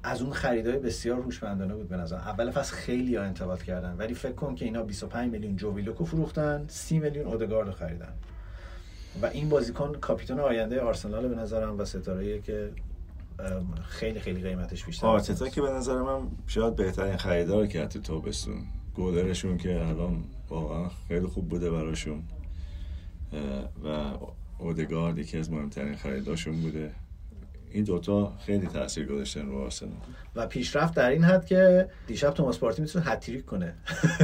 از اون خریدای بسیار هوشمندانه بود به نظر اول فصل خیلی ها انتقاد کردن ولی فکر کن که اینا 25 میلیون جوویلوکو فروختن 30 میلیون اودگارد خریدن. و این بازیکن کاپیتان آینده آرسنال به نظرم و ستاره که خیلی خیلی قیمتش بیشتر آرتتا که به نظر من شاید بهترین خریدار کرد تو تابستون. گلرشون که الان واقعا خیلی خوب بوده براشون. و اودگارد یکی از مهمترین خریداشون بوده. این دوتا خیلی تاثیر گذاشتن رو آرسنال. و پیشرفت در این حد که دیشب توماس پارتی می‌تونه هتریک کنه.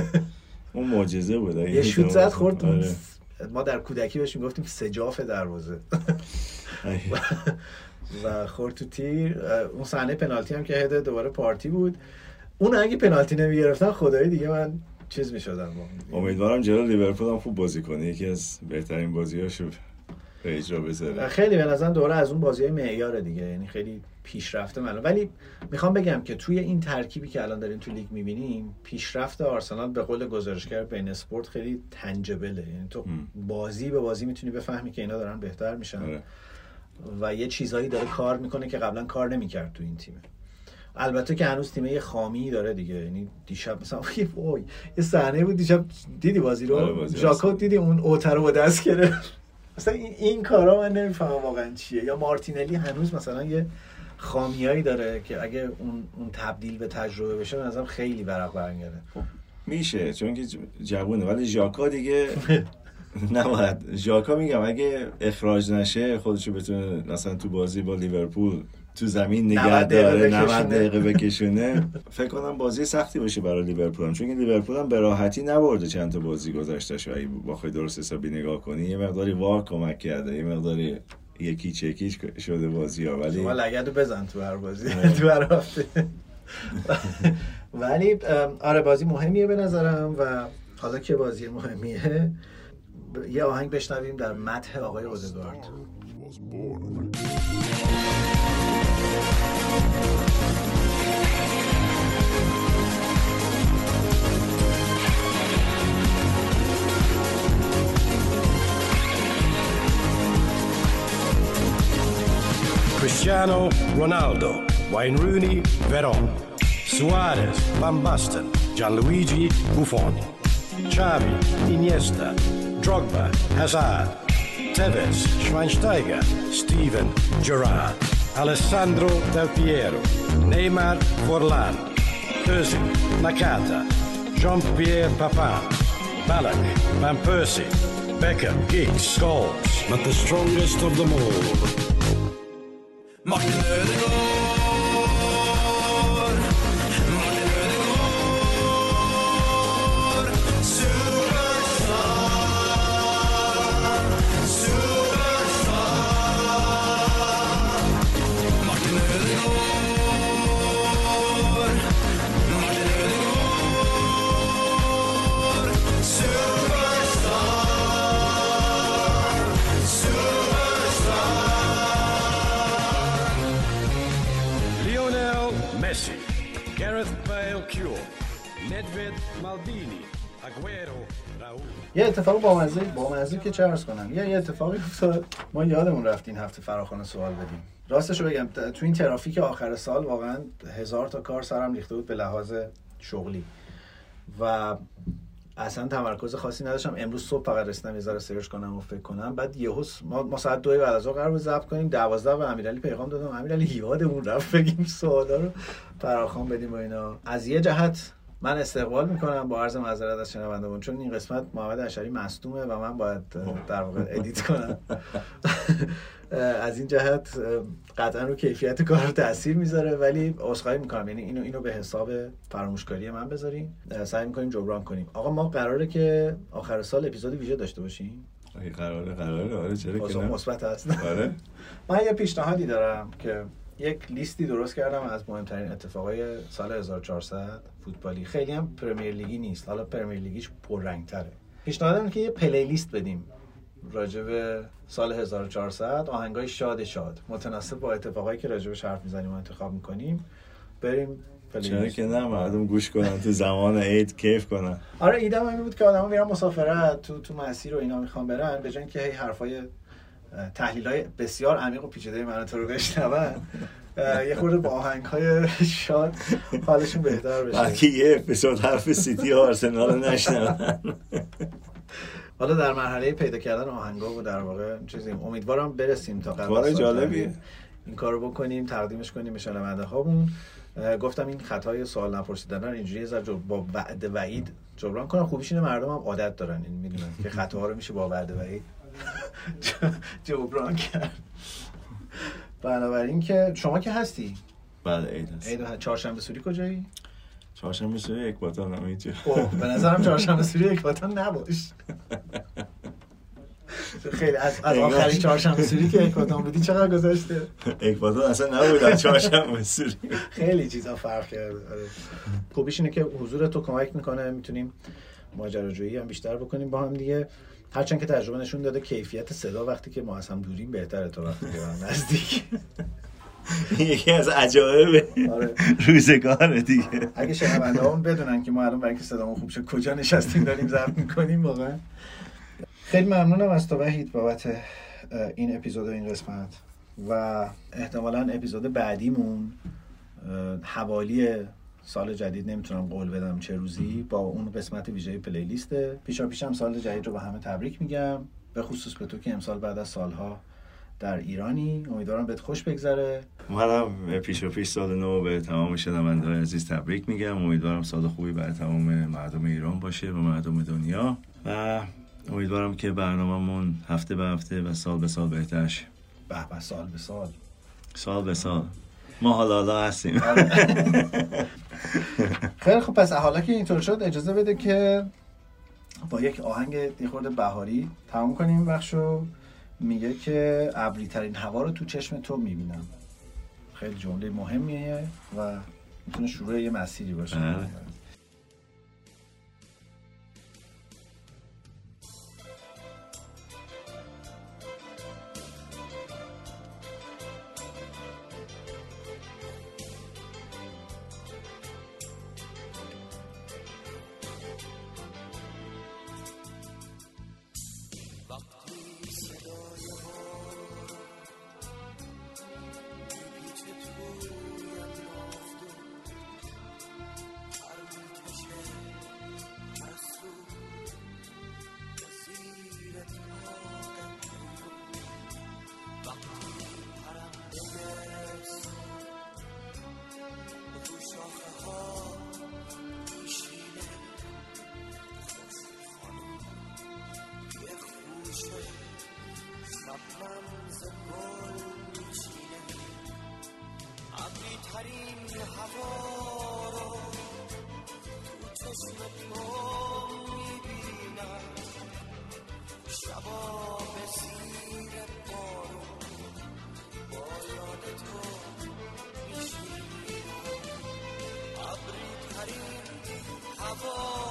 [LAUGHS] اون معجزه بود. یه شوت زد خورد آره. ما در کودکی بهش می‌گفتیم سجاف دروازه. [LAUGHS] [LAUGHS] و خورد تو تیر. اون صحنه پنالتی هم که هده دوباره پارتی بود. اون اگه پنالتی نمی‌گرفتن خدایی دیگه من چیز می‌شدم. امیدوارم جلو لیورپول هم خوب بازی کنه. یکی از بهترین بازیاشو به اجرا بذاره. خیلی به نظرم دوره از اون بازی های معیار دیگه. یعنی خیلی پیشرفته معلوم. ولی می‌خوام بگم که توی این ترکیبی که الان داریم تو لیگ می‌بینیم پیشرفت آرسنال به قول گزارشگر بین اسپورت خیلی تنجبله یعنی تو بازی به بازی می‌تونی بفهمی که اینا دارن بهتر میشن. آره. و یه چیزایی داره کار می‌کنه که قبلا کار نمی‌کرد تو این تیمه. البته که هنوز تیمه یه خامی داره دیگه. یعنی دیشب مثلا [LAUGHS] وای یه صحنه بود دیشب دیدی بازی آره، رو بازی ژاکو. دیدی اون اوتر رو دست گرفت؟ [LAUGHS] مثلا این, این کارا من نمی‌فهمم واقعا چیه. یا مارتینلی هنوز مثلا یه خامیایی داره که اگه اون اون تبدیل به تجربه بشه نظرم خیلی ورق برمیگرده. میشه چون که جوونه. ولی ژاکا دیگه [LAUGHS] نباید ژاکا میگم اگه اخراج نشه خودشو بتونه مثلا تو بازی با لیورپول تو زمین 90 نگه داره بکشونه. 90 دقیقه بکشونه فکر کنم بازی سختی باشه برای لیورپول. چون لیورپول هم به راحتی نبرده چند تا بازی گذشتهش اگه بخوای درست حسابی نگاه کنی یه مقداری وار کمک کرده یه مقداری یکی چکیش شده بازی ها ولی شما لگد رو بزن تو هر بازی آره. [LAUGHS] تو هر هفته ولی آره بازی مهمیه به نظرم و حالا که بازی مهمیه یه آهنگ بشنویم در متح آقای اودگارد. Cristiano Ronaldo, Wayne Rooney, Veron, Suarez, Van Basten, Gianluigi Buffon, Xavi, Iniesta, Drogba, Hazard, Tevez, Schweinsteiger, Steven Gerrard, Alessandro Del Piero, Neymar Forlan, Özil, Nakata, Jean-Pierre Papin, Ballack, Van Persie, Beckham, Giggs, Scholes, but the strongest of them all. Martin Raúl. یه اتفاق بامزه بامزه که چه کنم. یه یه اتفاقی افتاد. ما یادمون رفت این هفته فراخوان سوال بدیم. راستش رو بگم تو این ترافیک آخر سال واقعا هزار تا کار سرم ریخته بود به لحاظ شغلی. و اصلا تمرکز خاصی نداشتم. امروز صبح فقط رسیدم یه سرچ کنم و فکر کنم. بعد یهو ما, ما ساعت دو بعد از قرار بود کنیم. 12 به امیرعلی پیغام دادم. امیرعلی یادمون رفت بگیم سوالا رو فراخوان بدیم و اینا. از یه جهت من استقبال می‌کنم با عرض معذرت از شنوندگان چون این قسمت محمد اشری مصدومه و من باید در واقع ادیت کنم. [LAUGHS] از این جهت قطعا رو کیفیت کار تاثیر می‌ذاره ولی عذرخواهی می‌کنم. یعنی اینو اینو به حساب فراموشکاری من بذاریم سعی می‌کنیم جبران کنیم. آقا ما قراره که آخر سال اپیزود ویژه داشته باشیم؟ قراره قراره. آره چرا که؟ مثبت هست آره. [LAUGHS] من یه پیشنهادی دارم که یک لیستی درست کردم از مهمترین اتفاقای سال 1400 فوتبالی. خیلی هم پرمیر لیگی نیست. حالا پرمیر لیگیش پررنگتره. پیشنهادم اینه که یه پلی لیست بدیم راجع به سال 1400 آهنگای شاد شاد. متناسب با اتفاقایی که راجع بهش حرف می‌زنیم و انتخاب می‌کنیم. بریم چرا که نه مردم گوش کنن. تو زمان عید کیف کنن. آره ایدم این بود که آدما میرن مسافرت تو تو مسیر و اینا می‌خوان برن به جای اینکه هی حرفای تحلیل های بسیار عمیق و پیچیده من تو رو بشنون. یه خورده با آهنگ های شاد حالشون بهتر بشه. بلکه یه اپیزود حرف سیتی و آرسنال نشنون. حالا در مرحله پیدا کردن آهنگا و در واقع چیزیم امیدوارم برسیم تا قبل جالبیه. این کارو بکنیم تقدیمش کنیم به شنونده هامون. گفتم این خطای سوال نپرسیدن رو اینجوری جب- با وعده وعید جبران کنم. خوبیش اینه مردم هم عادت دارن این می‌دونن که خطاها رو میشه با وعده وعید [LAUGHS] جبران کرد. بنابراین که شما که هستی؟ بعد عید هست. عید چهارشنبه سوری کجایی؟ چهارشنبه سوری یک باتان هم اینجا. اوه به نظرم چهارشنبه سوری اکباتان نباش. خیلی از, از آخرین چهارشنبه سوری که اکباتان بودی چقدر گذاشته یک باتان اصلا نبودن چهارشنبه سوری. خیلی چیزا فرق کرده آره. خوبیش اینه که حضور تو کمک می‌کنه می‌تونیم ماجراجویی هم بیشتر بکنیم با هم دیگه. هرچند که تجربه نشون داده کیفیت صدا وقتی که ما از هم دوریم بهتره تا وقتی که هم نزدیک. یکی از عجایب آره. روزگاره دیگه. اگه شنونده همون بدونن که ما الان برای اینکه صدامون خوب شه کجا نشستیم داریم ضبط می‌کنیم واقعا. خیلی ممنونم از تو وحید بابت این اپیزود و این قسمت. و احتمالا اپیزود بعدیمون حوالی سال جدید نمی‌تونم قول بدم چه روزی با اون قسمت ویژه پلیلیسته پیشا پیشم سال جدید رو به همه تبریک میگم به خصوص به تو که امسال بعد از سالها در ایرانی. امیدوارم بهت خوش بگذره. منم پیش و پیش سال نو به تمام شنونده عزیز تبریک میگم. امیدوارم سال خوبی برای تمام مردم ایران باشه و مردم دنیا. و امیدوارم که برنامهمون هفته به هفته و سال به سال بهتر شه. به به سال به سال. سال به سال. ما حالا حالا هستیم. [LAUGHS] خیلی خب پس حالا که اینطور شد اجازه بده که با یک آهنگ یه خورده بهاری تمام کنیم بخشو میگه که ابری ترین هوا رو تو چشم تو می‌بینم. خیلی جمله مهمیه و می‌تونه شروع یه مسیری باشه. هوا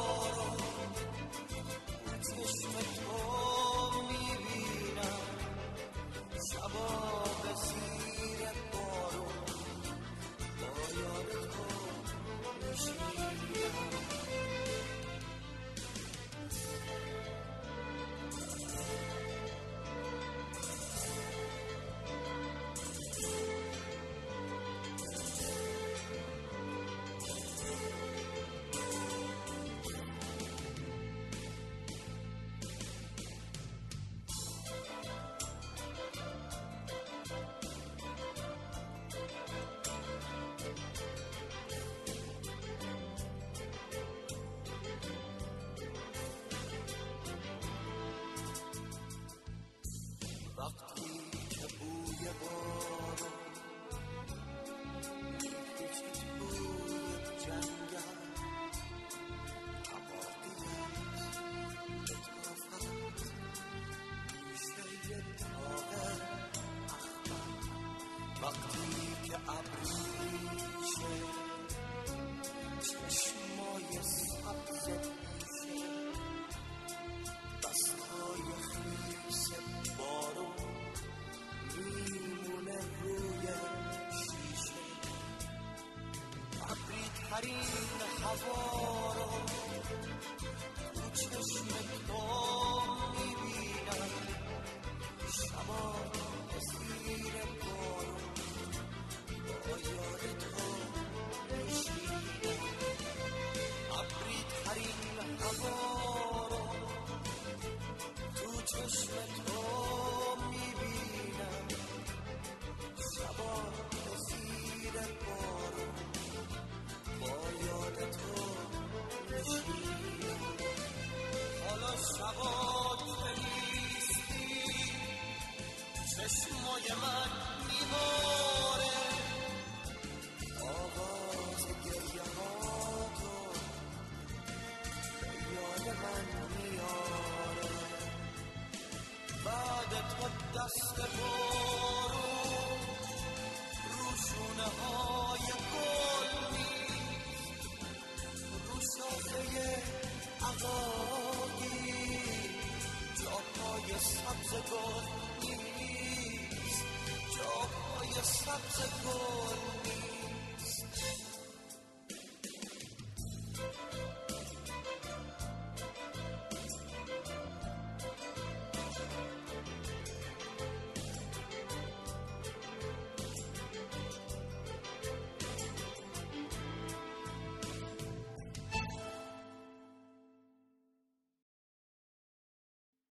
ابری ترین